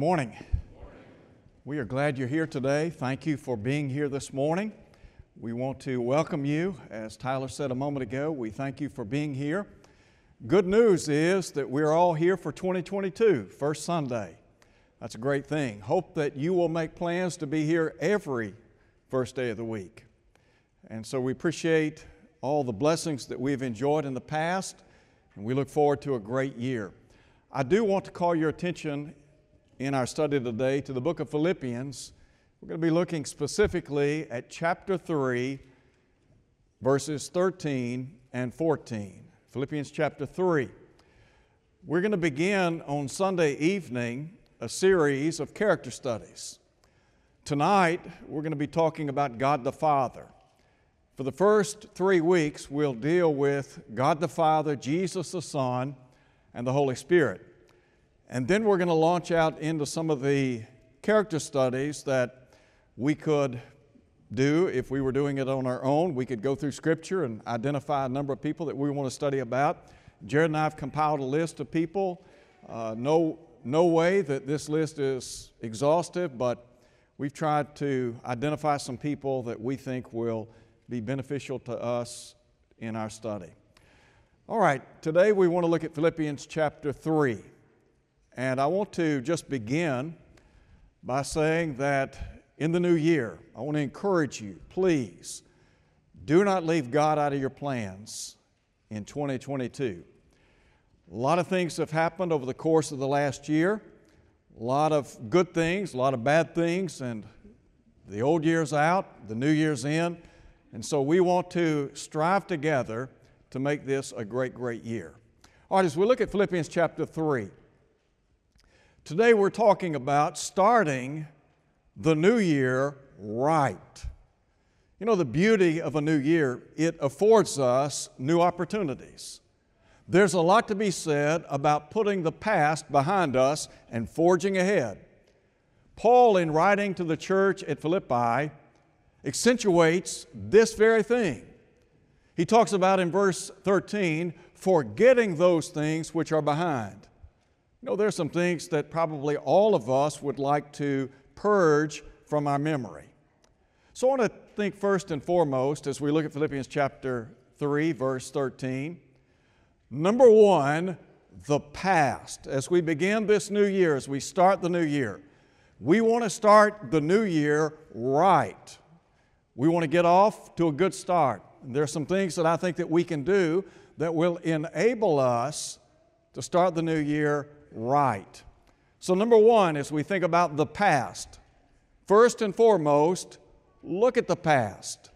morning. We are glad you're here today. Thank you for being here this morning. We want to welcome you. As Tyler said a moment ago, we thank you for being here. Good news is that we're all here for 2022, first Sunday. That's a great thing. Hope that you will make plans to be here every first day of the week. And so we appreciate all the blessings that we've enjoyed in the past, and we look forward to a great year. I do want to call your attention in our study today to the book of Philippians. We're going to be looking specifically at chapter 3, verses 13 and 14. Philippians chapter 3. We're going to begin on Sunday evening a series of character studies. Tonight, we're going to be talking about God the Father. For the first three weeks, we'll deal with God the Father, Jesus the Son, and the Holy Spirit. And then we're going to launch out into some of the character studies that we could do if we were doing it on our own. We could go through Scripture and identify a number of people that we want to study about. Jared and I have compiled a list of people. Uh, no, no way that this list is exhaustive, but we've tried to identify some people that we think will be beneficial to us in our study. All right, today we want to look at Philippians chapter 3. And I want to just begin by saying that in the new year, I want to encourage you, please, do not leave God out of your plans in 2022. A lot of things have happened over the course of the last year, a lot of good things, a lot of bad things, and the old year's out, the new year's in. And so we want to strive together to make this a great, great year. All right, as we look at Philippians chapter 3, Today we're talking about starting the new year right. You know, the beauty of a new year, it affords us new opportunities. There's a lot to be said about putting the past behind us and forging ahead. Paul, in writing to the church at Philippi, accentuates this very thing. He talks about in verse 13, forgetting those things which are behind you know, there's some things that probably all of us would like to purge from our memory. So I want to think first and foremost as we look at Philippians chapter 3, verse 13. Number one, the past. As we begin this new year, as we start the new year, we want to start the new year right. We want to get off to a good start. There are some things that I think that we can do that will enable us to start the new year right. So, number one, as we think about the past, first and foremost, look at the past.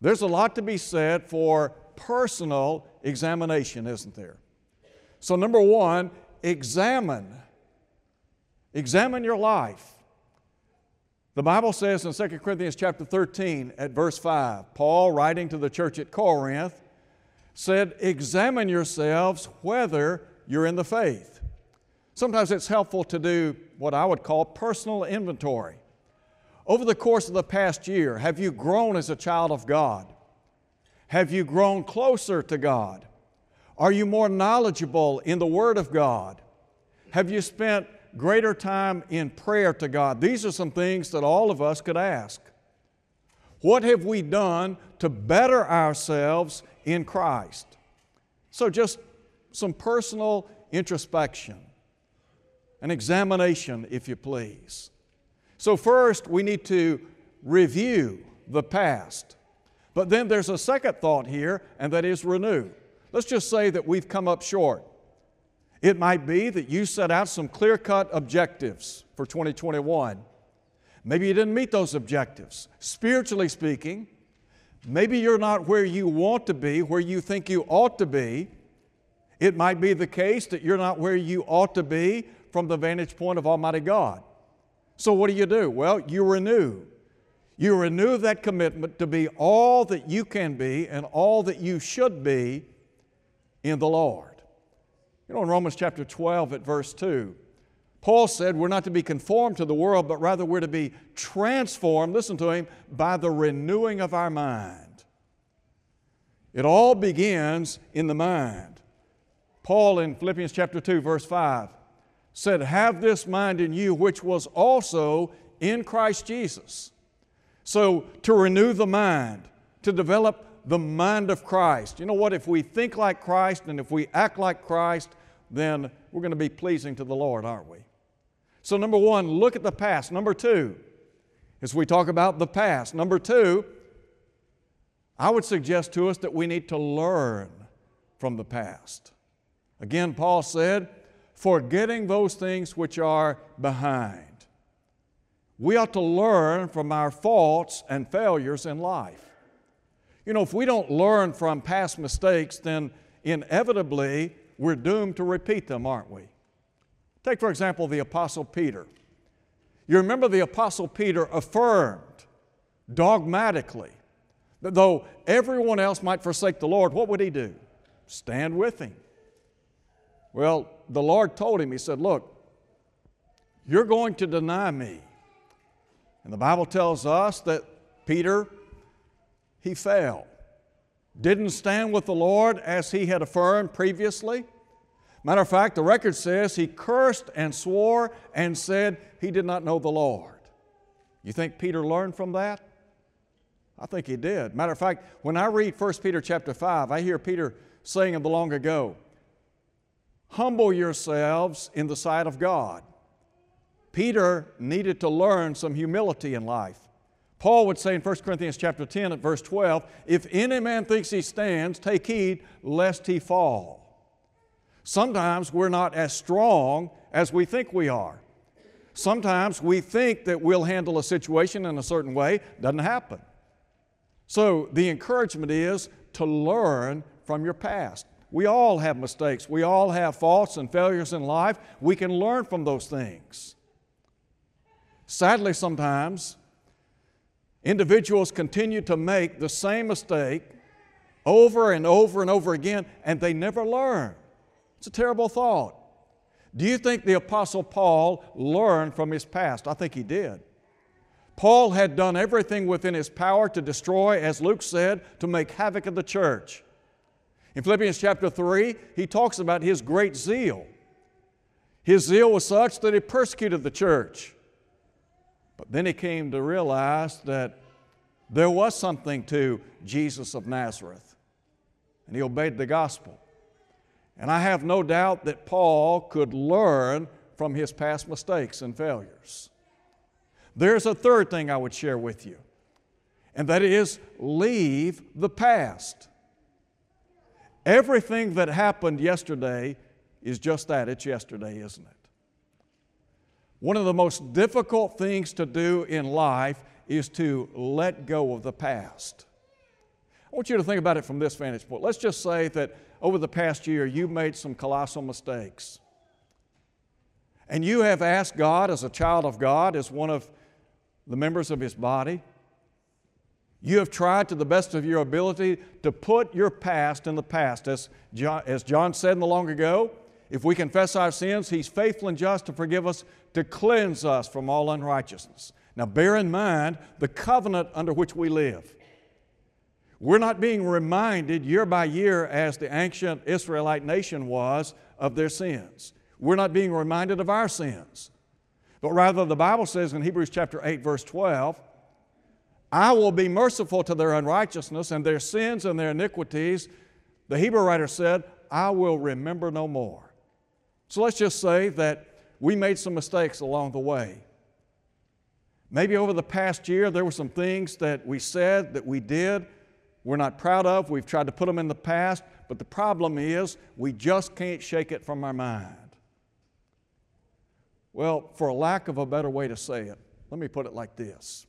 There's a lot to be said for personal examination, isn't there? So, number one, examine. Examine your life. The Bible says in 2 Corinthians chapter 13 at verse 5, Paul, writing to the church at Corinth, said, Examine yourselves whether you're in the faith. Sometimes it's helpful to do what I would call personal inventory. Over the course of the past year, have you grown as a child of God? Have you grown closer to God? Are you more knowledgeable in the Word of God? Have you spent greater time in prayer to God? These are some things that all of us could ask. What have we done to better ourselves in Christ? So, just some personal introspection an examination, if you please. So, first, we need to review the past. But then there's a second thought here, and that is renew. Let's just say that we've come up short. It might be that you set out some clear cut objectives for 2021. Maybe you didn't meet those objectives. Spiritually speaking, maybe you're not where you want to be, where you think you ought to be. It might be the case that you're not where you ought to be from the vantage point of Almighty God. So, what do you do? Well, you renew. You renew that commitment to be all that you can be and all that you should be in the Lord. You know, in Romans chapter 12 at verse 2, Paul said we're not to be conformed to the world, but rather we're to be transformed, listen to him, by the renewing of our mind. It all begins in the mind. Paul in Philippians chapter 2, verse 5 said, Have this mind in you, which was also in Christ Jesus. So, to renew the mind, to develop the mind of Christ. You know what? If we think like Christ and if we act like Christ, then we're going to be pleasing to the Lord, aren't we? So, number one, look at the past. Number two, as we talk about the past, number two, I would suggest to us that we need to learn from the past. Again, Paul said, forgetting those things which are behind. We ought to learn from our faults and failures in life. You know, if we don't learn from past mistakes, then inevitably we're doomed to repeat them, aren't we? Take, for example, the Apostle Peter. You remember the Apostle Peter affirmed dogmatically that though everyone else might forsake the Lord, what would he do? Stand with him. Well, the Lord told him, He said, Look, you're going to deny me. And the Bible tells us that Peter, he fell. Didn't stand with the Lord as he had affirmed previously. Matter of fact, the record says he cursed and swore and said he did not know the Lord. You think Peter learned from that? I think he did. Matter of fact, when I read 1 Peter chapter 5, I hear Peter saying of the long ago, Humble yourselves in the sight of God. Peter needed to learn some humility in life. Paul would say in 1 Corinthians chapter 10 at verse 12, if any man thinks he stands, take heed lest he fall. Sometimes we're not as strong as we think we are. Sometimes we think that we'll handle a situation in a certain way, doesn't happen. So the encouragement is to learn from your past. We all have mistakes. We all have faults and failures in life. We can learn from those things. Sadly, sometimes individuals continue to make the same mistake over and over and over again, and they never learn. It's a terrible thought. Do you think the Apostle Paul learned from his past? I think he did. Paul had done everything within his power to destroy, as Luke said, to make havoc of the church. In Philippians chapter 3, he talks about his great zeal. His zeal was such that he persecuted the church. But then he came to realize that there was something to Jesus of Nazareth, and he obeyed the gospel. And I have no doubt that Paul could learn from his past mistakes and failures. There's a third thing I would share with you, and that is leave the past. Everything that happened yesterday is just that it's yesterday, isn't it? One of the most difficult things to do in life is to let go of the past. I want you to think about it from this vantage point. Let's just say that over the past year you made some colossal mistakes. And you have asked God, as a child of God, as one of the members of His body, you have tried to the best of your ability to put your past in the past. As John, as John said in the long ago, if we confess our sins, He's faithful and just to forgive us, to cleanse us from all unrighteousness. Now, bear in mind the covenant under which we live. We're not being reminded year by year, as the ancient Israelite nation was, of their sins. We're not being reminded of our sins. But rather, the Bible says in Hebrews chapter 8, verse 12, I will be merciful to their unrighteousness and their sins and their iniquities. The Hebrew writer said, I will remember no more. So let's just say that we made some mistakes along the way. Maybe over the past year, there were some things that we said, that we did, we're not proud of. We've tried to put them in the past, but the problem is we just can't shake it from our mind. Well, for a lack of a better way to say it, let me put it like this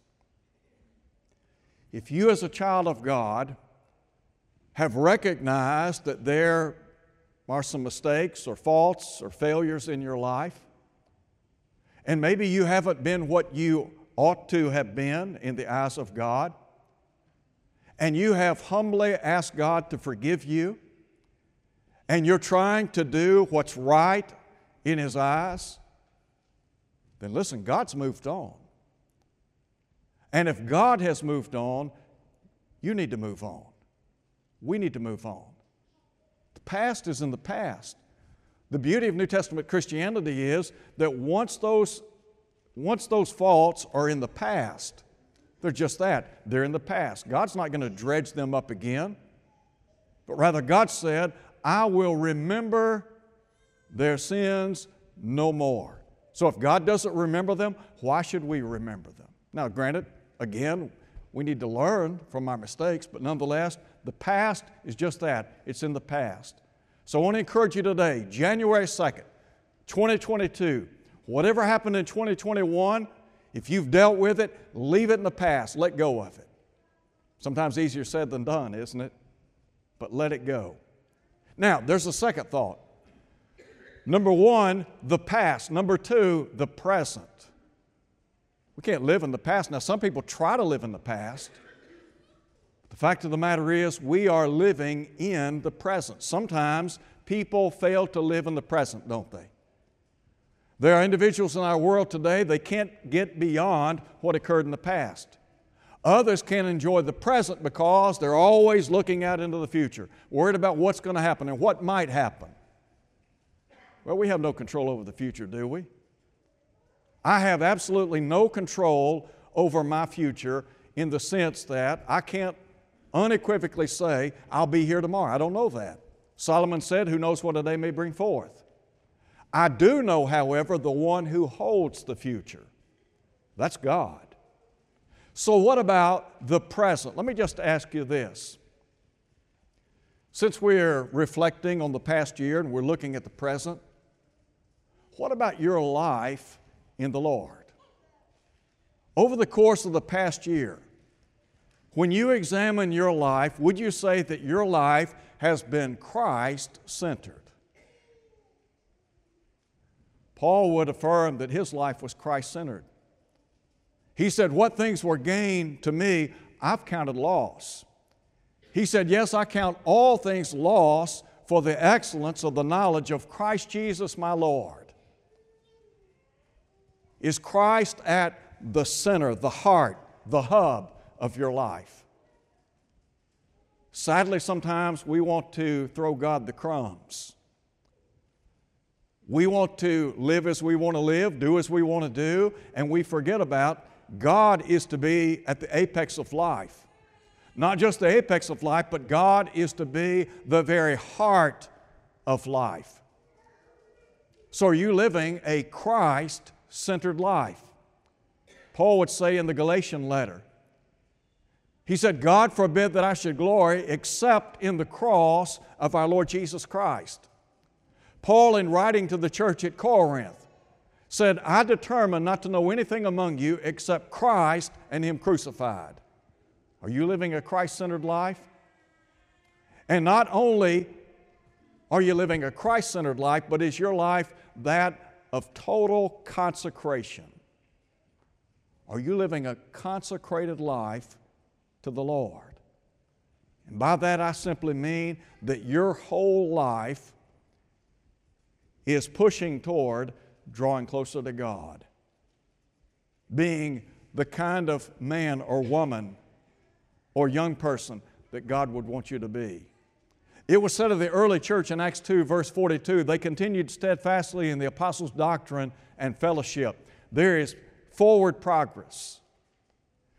if you, as a child of God, have recognized that there are some mistakes or faults or failures in your life, and maybe you haven't been what you ought to have been in the eyes of God, and you have humbly asked God to forgive you, and you're trying to do what's right in His eyes, then listen, God's moved on. And if God has moved on, you need to move on. We need to move on. The past is in the past. The beauty of New Testament Christianity is that once those, once those faults are in the past, they're just that. They're in the past. God's not going to dredge them up again, but rather, God said, I will remember their sins no more. So if God doesn't remember them, why should we remember them? Now, granted, again, we need to learn from our mistakes, but nonetheless, the past is just that it's in the past. So I want to encourage you today, January 2nd, 2022, whatever happened in 2021, if you've dealt with it, leave it in the past, let go of it. Sometimes easier said than done, isn't it? But let it go. Now, there's a second thought. Number one, the past. Number two, the present. We can't live in the past. Now, some people try to live in the past. The fact of the matter is, we are living in the present. Sometimes people fail to live in the present, don't they? There are individuals in our world today, they can't get beyond what occurred in the past. Others can't enjoy the present because they're always looking out into the future, worried about what's going to happen and what might happen. Well, we have no control over the future, do we? I have absolutely no control over my future in the sense that I can't unequivocally say, I'll be here tomorrow. I don't know that. Solomon said, Who knows what a day may bring forth? I do know, however, the one who holds the future. That's God. So, what about the present? Let me just ask you this. Since we're reflecting on the past year and we're looking at the present, what about your life in the Lord? Over the course of the past year, when you examine your life, would you say that your life has been Christ centered? Paul would affirm that his life was Christ centered. He said, What things were gain to me, I've counted loss. He said, Yes, I count all things loss for the excellence of the knowledge of Christ Jesus my Lord. Is Christ at the center, the heart, the hub of your life. Sadly, sometimes we want to throw God the crumbs. We want to live as we want to live, do as we want to do, and we forget about God is to be at the apex of life. Not just the apex of life, but God is to be the very heart of life. So, are you living a Christ centered life? Paul would say in the Galatian letter, he said, God forbid that I should glory except in the cross of our Lord Jesus Christ. Paul, in writing to the church at Corinth, said, I determined not to know anything among you except Christ and Him crucified. Are you living a Christ centered life? And not only are you living a Christ centered life, but is your life that of total consecration? Are you living a consecrated life to the Lord. And by that I simply mean that your whole life is pushing toward drawing closer to God, being the kind of man or woman or young person that God would want you to be. It was said of the early church in Acts 2, verse 42, they continued steadfastly in the apostles' doctrine and fellowship. There is forward progress.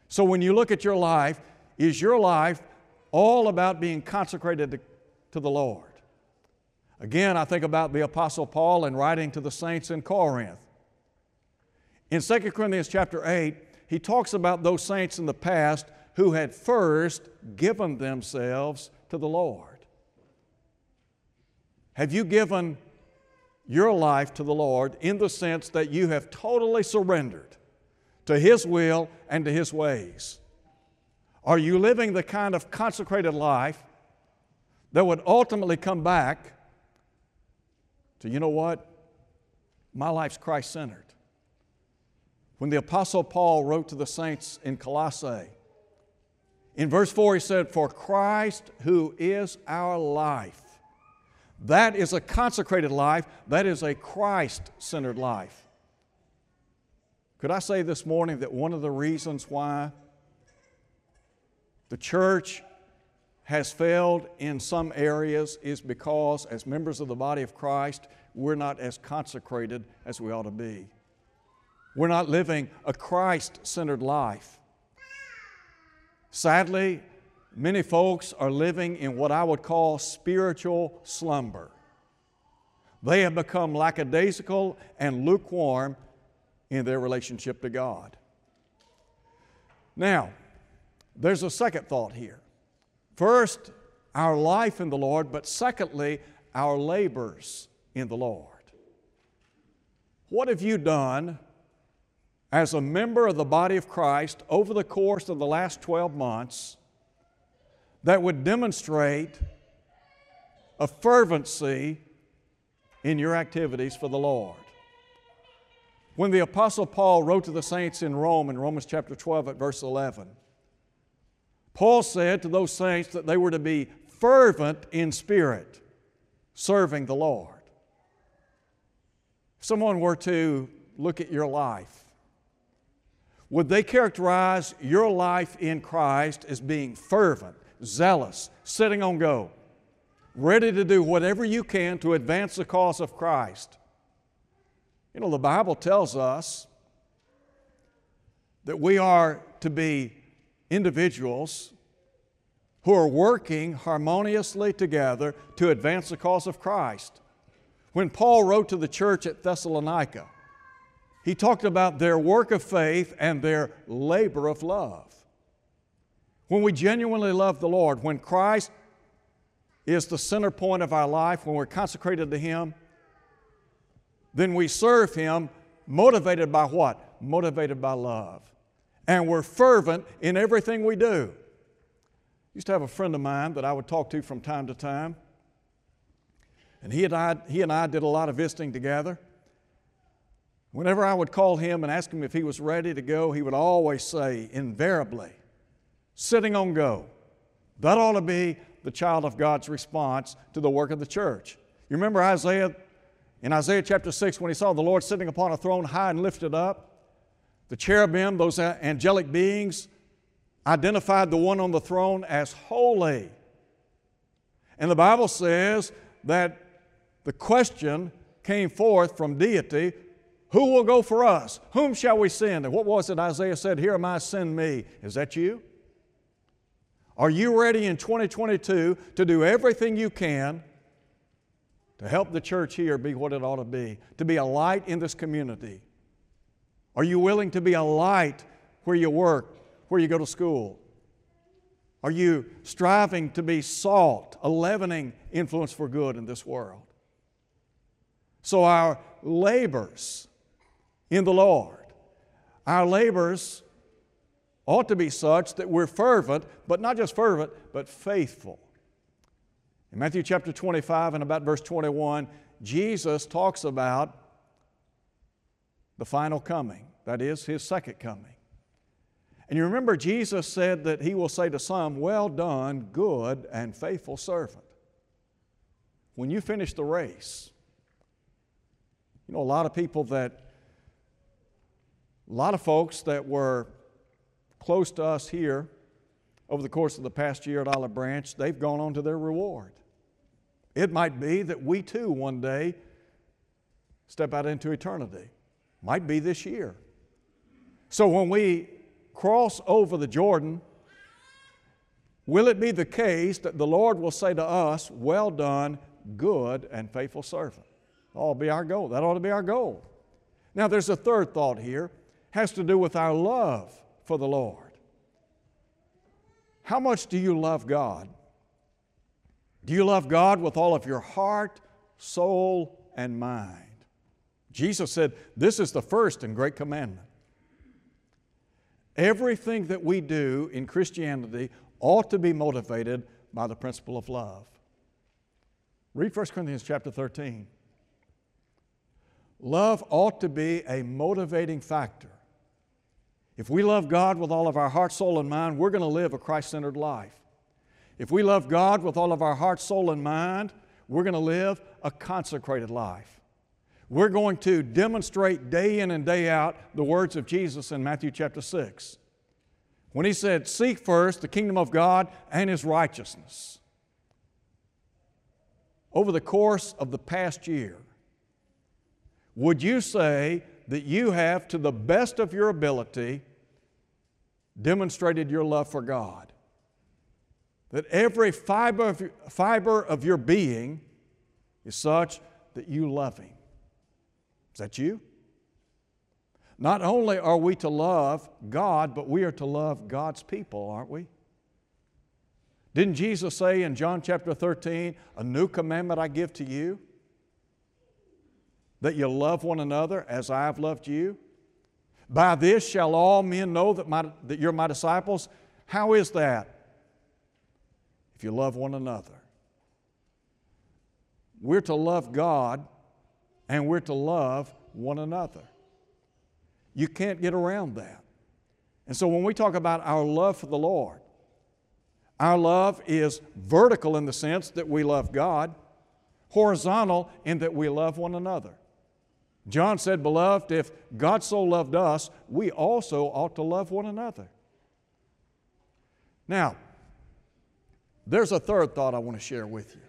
So when you look at your life, is your life all about being consecrated to, to the Lord? Again, I think about the Apostle Paul in writing to the saints in Corinth. In 2 Corinthians chapter 8, he talks about those saints in the past who had first given themselves to the Lord. Have you given your life to the Lord in the sense that you have totally surrendered to His will and to His ways? Are you living the kind of consecrated life that would ultimately come back to, you know what? My life's Christ centered. When the Apostle Paul wrote to the saints in Colossae, in verse 4 he said, For Christ who is our life. That is a consecrated life, that is a Christ centered life. Could I say this morning that one of the reasons why the church has failed in some areas is because, as members of the body of Christ, we're not as consecrated as we ought to be. We're not living a Christ centered life. Sadly, many folks are living in what I would call spiritual slumber. They have become lackadaisical and lukewarm in their relationship to God. Now, there's a second thought here. First, our life in the Lord, but secondly, our labors in the Lord. What have you done as a member of the body of Christ over the course of the last 12 months that would demonstrate a fervency in your activities for the Lord? When the Apostle Paul wrote to the saints in Rome in Romans chapter 12 at verse 11, Paul said to those saints that they were to be fervent in spirit, serving the Lord. If someone were to look at your life, would they characterize your life in Christ as being fervent, zealous, sitting on go, ready to do whatever you can to advance the cause of Christ? You know, the Bible tells us that we are to be individuals who are working harmoniously together to advance the cause of Christ. When Paul wrote to the church at Thessalonica, he talked about their work of faith and their labor of love. When we genuinely love the Lord, when Christ is the center point of our life, when we're consecrated to Him, then we serve Him motivated by what? Motivated by love. And we're fervent in everything we do used to have a friend of mine that I would talk to from time to time. And he and I, he and I did a lot of visiting together. Whenever I would call him and ask him if he was ready to go, he would always say, invariably, sitting on go. That ought to be the child of God's response to the work of the church. You remember Isaiah, in Isaiah chapter 6, when he saw the Lord sitting upon a throne high and lifted up? The cherubim, those angelic beings, identified the one on the throne as holy. And the Bible says that the question came forth from deity who will go for us? Whom shall we send? And what was it Isaiah said? Here am I, send me. Is that you? Are you ready in 2022 to do everything you can to help the church here be what it ought to be, to be a light in this community? Are you willing to be a light where you work, where you go to school? Are you striving to be salt, a leavening influence for good in this world? So, our labors in the Lord, our labors ought to be such that we're fervent, but not just fervent, but faithful. In Matthew chapter 25 and about verse 21, Jesus talks about the final coming, that is, his second coming. And you remember, Jesus said that He will say to some, Well done, good and faithful servant. When you finish the race, you know, a lot of people that, a lot of folks that were close to us here over the course of the past year at Olive Branch, they've gone on to their reward. It might be that we too one day step out into eternity. Might be this year. So when we cross over the Jordan, will it be the case that the Lord will say to us, Well done, good and faithful servant? That ought to be our goal. That ought to be our goal. Now, there's a third thought here, has to do with our love for the Lord. How much do you love God? Do you love God with all of your heart, soul, and mind? Jesus said, This is the first and great commandment. Everything that we do in Christianity ought to be motivated by the principle of love. Read 1 Corinthians chapter 13. Love ought to be a motivating factor. If we love God with all of our heart, soul, and mind, we're going to live a Christ centered life. If we love God with all of our heart, soul, and mind, we're going to live a consecrated life. We're going to demonstrate day in and day out the words of Jesus in Matthew chapter 6. When he said, Seek first the kingdom of God and his righteousness. Over the course of the past year, would you say that you have, to the best of your ability, demonstrated your love for God? That every fiber of, fiber of your being is such that you love Him. Is that you? Not only are we to love God, but we are to love God's people, aren't we? Didn't Jesus say in John chapter 13, A new commandment I give to you? That you love one another as I have loved you? By this shall all men know that, my, that you're my disciples. How is that? If you love one another. We're to love God and we're to love one another. You can't get around that. And so when we talk about our love for the Lord, our love is vertical in the sense that we love God, horizontal in that we love one another. John said, Beloved, if God so loved us, we also ought to love one another. Now, there's a third thought I want to share with you.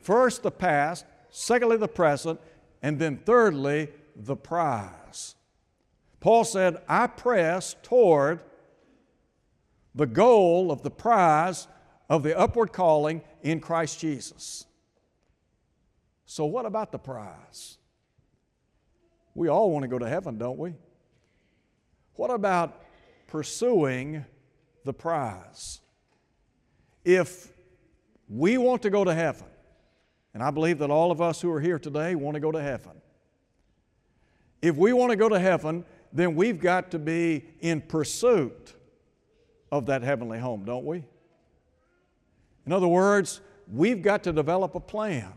First, the past, secondly, the present, and then thirdly, the prize. Paul said, I press toward the goal of the prize of the upward calling in Christ Jesus. So, what about the prize? We all want to go to heaven, don't we? What about pursuing the prize? If we want to go to heaven, and I believe that all of us who are here today want to go to heaven, if we want to go to heaven, then we've got to be in pursuit of that heavenly home, don't we? In other words, we've got to develop a plan.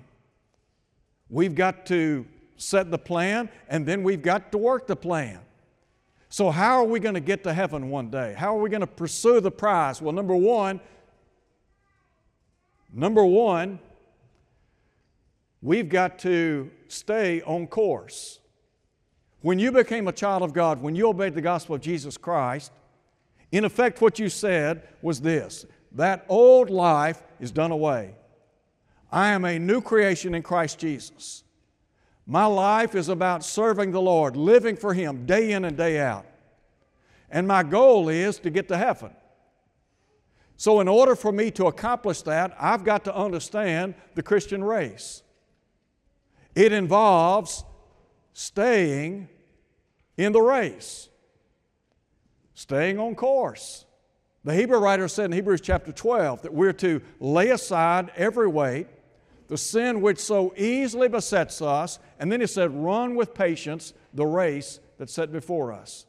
We've got to set the plan, and then we've got to work the plan. So, how are we going to get to heaven one day? How are we going to pursue the prize? Well, number one, number one, we've got to stay on course. When you became a child of God, when you obeyed the gospel of Jesus Christ, in effect, what you said was this that old life is done away. I am a new creation in Christ Jesus. My life is about serving the Lord, living for Him day in and day out. And my goal is to get to heaven. So, in order for me to accomplish that, I've got to understand the Christian race. It involves staying in the race, staying on course. The Hebrew writer said in Hebrews chapter 12 that we're to lay aside every weight the sin which so easily besets us, and then he said, run with patience the race that's set before us.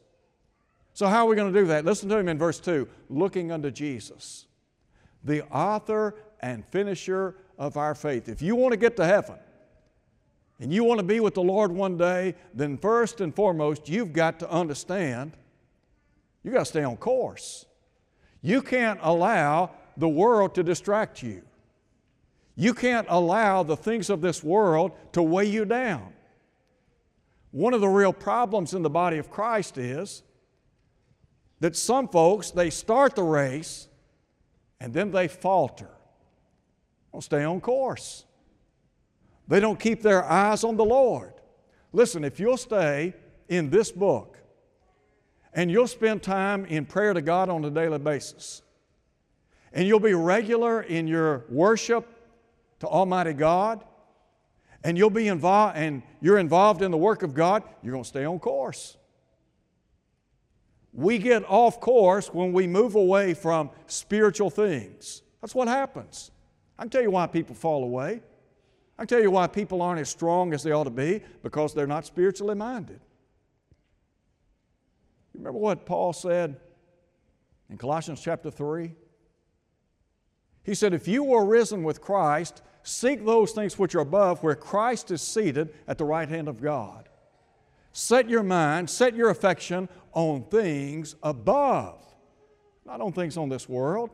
So, how are we going to do that? Listen to him in verse 2 looking unto Jesus, the author and finisher of our faith. If you want to get to heaven and you want to be with the Lord one day, then first and foremost, you've got to understand you've got to stay on course. You can't allow the world to distract you. You can't allow the things of this world to weigh you down. One of the real problems in the body of Christ is that some folks, they start the race and then they falter. Don't stay on course. They don't keep their eyes on the Lord. Listen, if you'll stay in this book and you'll spend time in prayer to God on a daily basis, and you'll be regular in your worship to Almighty God, and you'll be involved and you're involved in the work of God, you're going to stay on course. We get off course when we move away from spiritual things. That's what happens. I can tell you why people fall away. I can tell you why people aren't as strong as they ought to be because they're not spiritually minded. Remember what Paul said in Colossians chapter 3? He said, If you were risen with Christ, Seek those things which are above, where Christ is seated at the right hand of God. Set your mind, set your affection on things above, not on things on this world.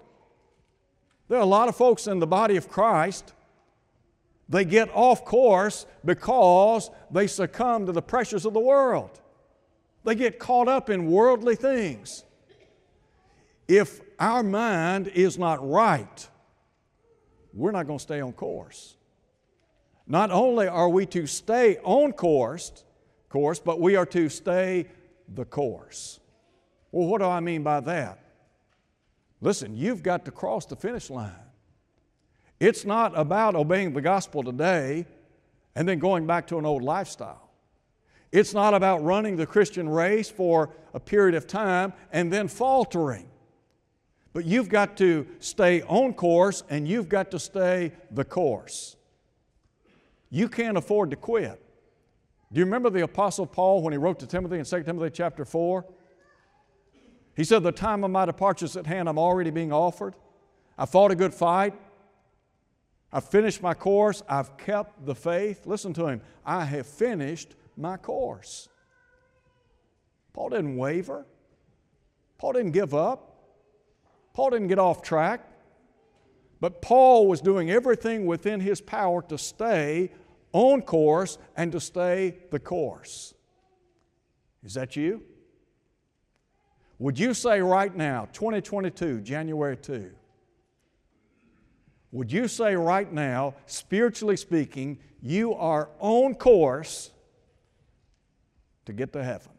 There are a lot of folks in the body of Christ, they get off course because they succumb to the pressures of the world. They get caught up in worldly things. If our mind is not right, we're not going to stay on course. Not only are we to stay on course, course, but we are to stay the course. Well, what do I mean by that? Listen, you've got to cross the finish line. It's not about obeying the gospel today and then going back to an old lifestyle. It's not about running the Christian race for a period of time and then faltering. But you've got to stay on course and you've got to stay the course. You can't afford to quit. Do you remember the Apostle Paul when he wrote to Timothy in 2 Timothy chapter 4? He said, The time of my departure is at hand. I'm already being offered. I fought a good fight. I've finished my course. I've kept the faith. Listen to him. I have finished my course. Paul didn't waver. Paul didn't give up. Paul didn't get off track. But Paul was doing everything within his power to stay on course and to stay the course. Is that you? Would you say right now, 2022, January 2, would you say right now, spiritually speaking, you are on course to get to heaven?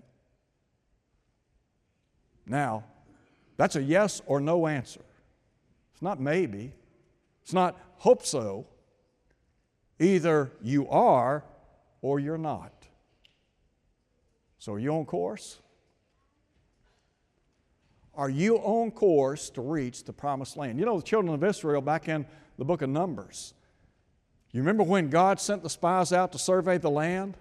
Now, that's a yes or no answer. It's not maybe, it's not hope so. Either you are or you're not. So, are you on course? Are you on course to reach the promised land? You know, the children of Israel back in the book of Numbers, you remember when God sent the spies out to survey the land?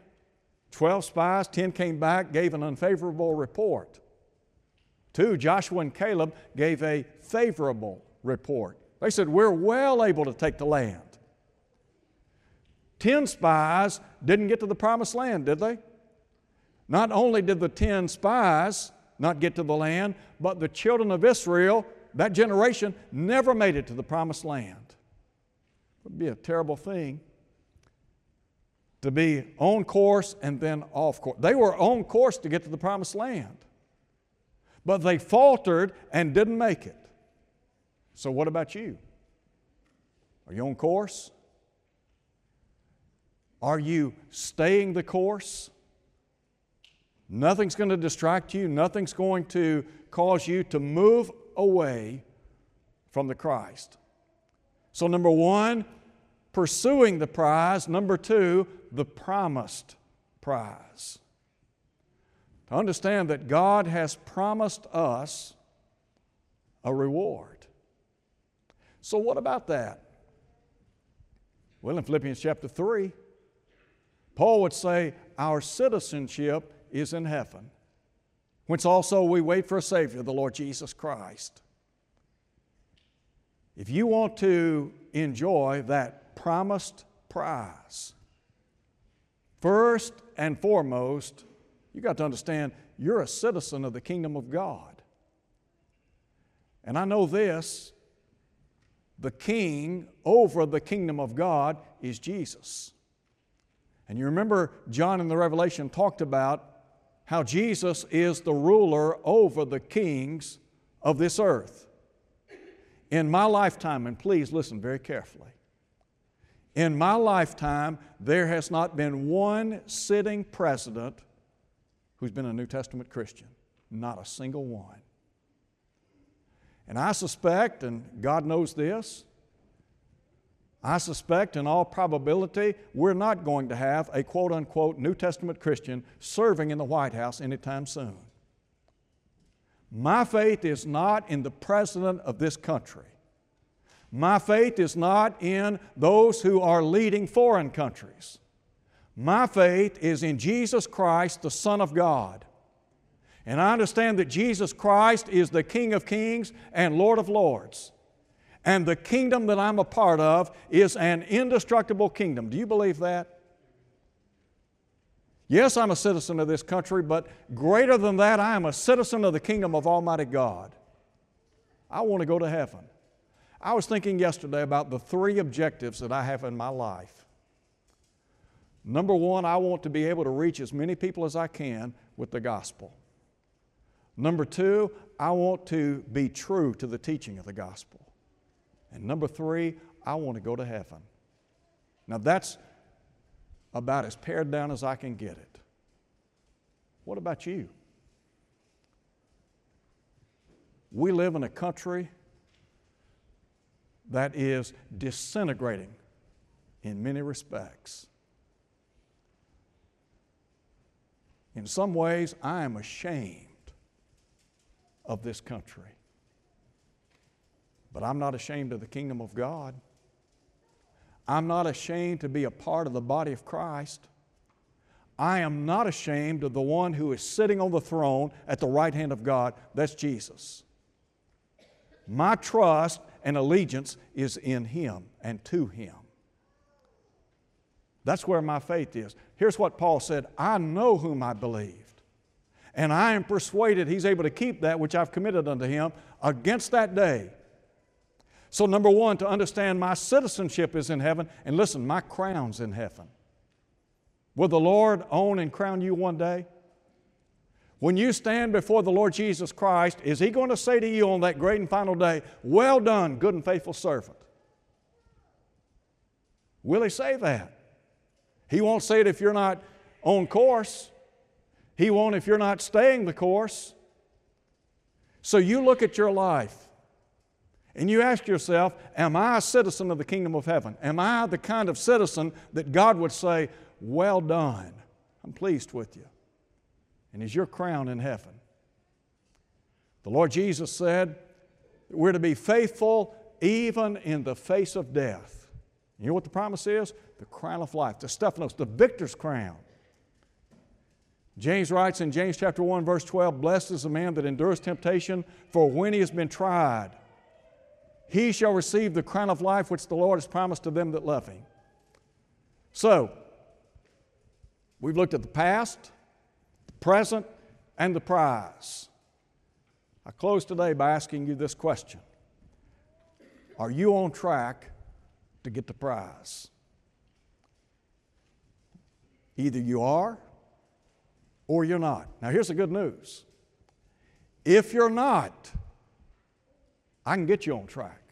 Twelve spies, ten came back, gave an unfavorable report. Two, Joshua and Caleb gave a favorable report. They said, We're well able to take the land. Ten spies didn't get to the promised land, did they? Not only did the ten spies not get to the land, but the children of Israel, that generation, never made it to the promised land. It would be a terrible thing to be on course and then off course. They were on course to get to the promised land, but they faltered and didn't make it. So, what about you? Are you on course? Are you staying the course? Nothing's going to distract you, nothing's going to cause you to move away from the Christ. So, number one, pursuing the prize. Number two, the promised prize. To understand that God has promised us a reward. So, what about that? Well, in Philippians chapter 3, Paul would say, Our citizenship is in heaven, whence also we wait for a Savior, the Lord Jesus Christ. If you want to enjoy that promised prize, first and foremost, you got to understand you're a citizen of the kingdom of God. And I know this the king over the kingdom of God is Jesus. And you remember John in the Revelation talked about how Jesus is the ruler over the kings of this earth. In my lifetime, and please listen very carefully, in my lifetime, there has not been one sitting president who's been a New Testament Christian. Not a single one. And I suspect, and God knows this, I suspect, in all probability, we're not going to have a quote unquote New Testament Christian serving in the White House anytime soon. My faith is not in the President of this country. My faith is not in those who are leading foreign countries. My faith is in Jesus Christ, the Son of God. And I understand that Jesus Christ is the King of kings and Lord of lords. And the kingdom that I'm a part of is an indestructible kingdom. Do you believe that? Yes, I'm a citizen of this country, but greater than that, I am a citizen of the kingdom of Almighty God. I want to go to heaven. I was thinking yesterday about the three objectives that I have in my life. Number one, I want to be able to reach as many people as I can with the gospel. Number two, I want to be true to the teaching of the gospel. And number three, I want to go to heaven. Now that's about as pared down as I can get it. What about you? We live in a country that is disintegrating in many respects. In some ways, I am ashamed of this country. But I'm not ashamed of the kingdom of God. I'm not ashamed to be a part of the body of Christ. I am not ashamed of the one who is sitting on the throne at the right hand of God. That's Jesus. My trust and allegiance is in Him and to Him. That's where my faith is. Here's what Paul said I know whom I believed, and I am persuaded He's able to keep that which I've committed unto Him against that day. So, number one, to understand my citizenship is in heaven, and listen, my crown's in heaven. Will the Lord own and crown you one day? When you stand before the Lord Jesus Christ, is He going to say to you on that great and final day, Well done, good and faithful servant? Will He say that? He won't say it if you're not on course. He won't if you're not staying the course. So you look at your life and you ask yourself, Am I a citizen of the kingdom of heaven? Am I the kind of citizen that God would say, Well done? I'm pleased with you and is your crown in heaven. The Lord Jesus said we're to be faithful even in the face of death. You know what the promise is? The crown of life, the Stephanos, the victor's crown. James writes in James chapter 1, verse 12, Blessed is the man that endures temptation, for when he has been tried, he shall receive the crown of life which the Lord has promised to them that love him. So, we've looked at the past, the present, and the prize. I close today by asking you this question Are you on track to get the prize? Either you are or you're not. Now, here's the good news if you're not, I can get you on track.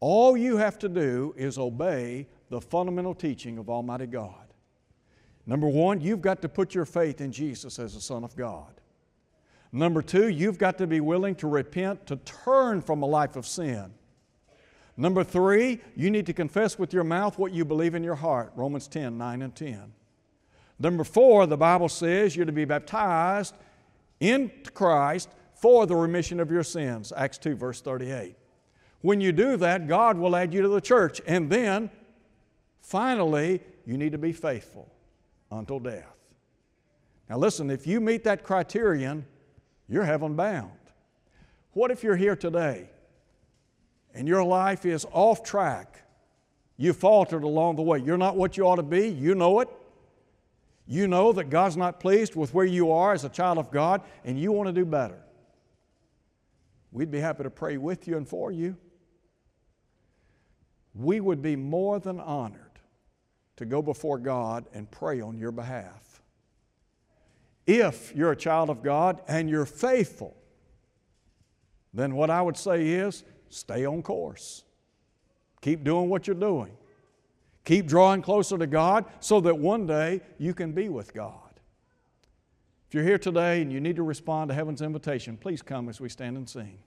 All you have to do is obey the fundamental teaching of Almighty God. Number one, you've got to put your faith in Jesus as the Son of God. Number two, you've got to be willing to repent, to turn from a life of sin. Number three, you need to confess with your mouth what you believe in your heart. Romans 10 9 and 10. Number four, the Bible says you're to be baptized into Christ for the remission of your sins. Acts 2, verse 38. When you do that, God will add you to the church. And then, finally, you need to be faithful until death. Now, listen, if you meet that criterion, you're heaven bound. What if you're here today and your life is off track? You faltered along the way. You're not what you ought to be. You know it. You know that God's not pleased with where you are as a child of God, and you want to do better. We'd be happy to pray with you and for you. We would be more than honored to go before God and pray on your behalf. If you're a child of God and you're faithful, then what I would say is stay on course. Keep doing what you're doing. Keep drawing closer to God so that one day you can be with God. If you're here today and you need to respond to heaven's invitation, please come as we stand and sing.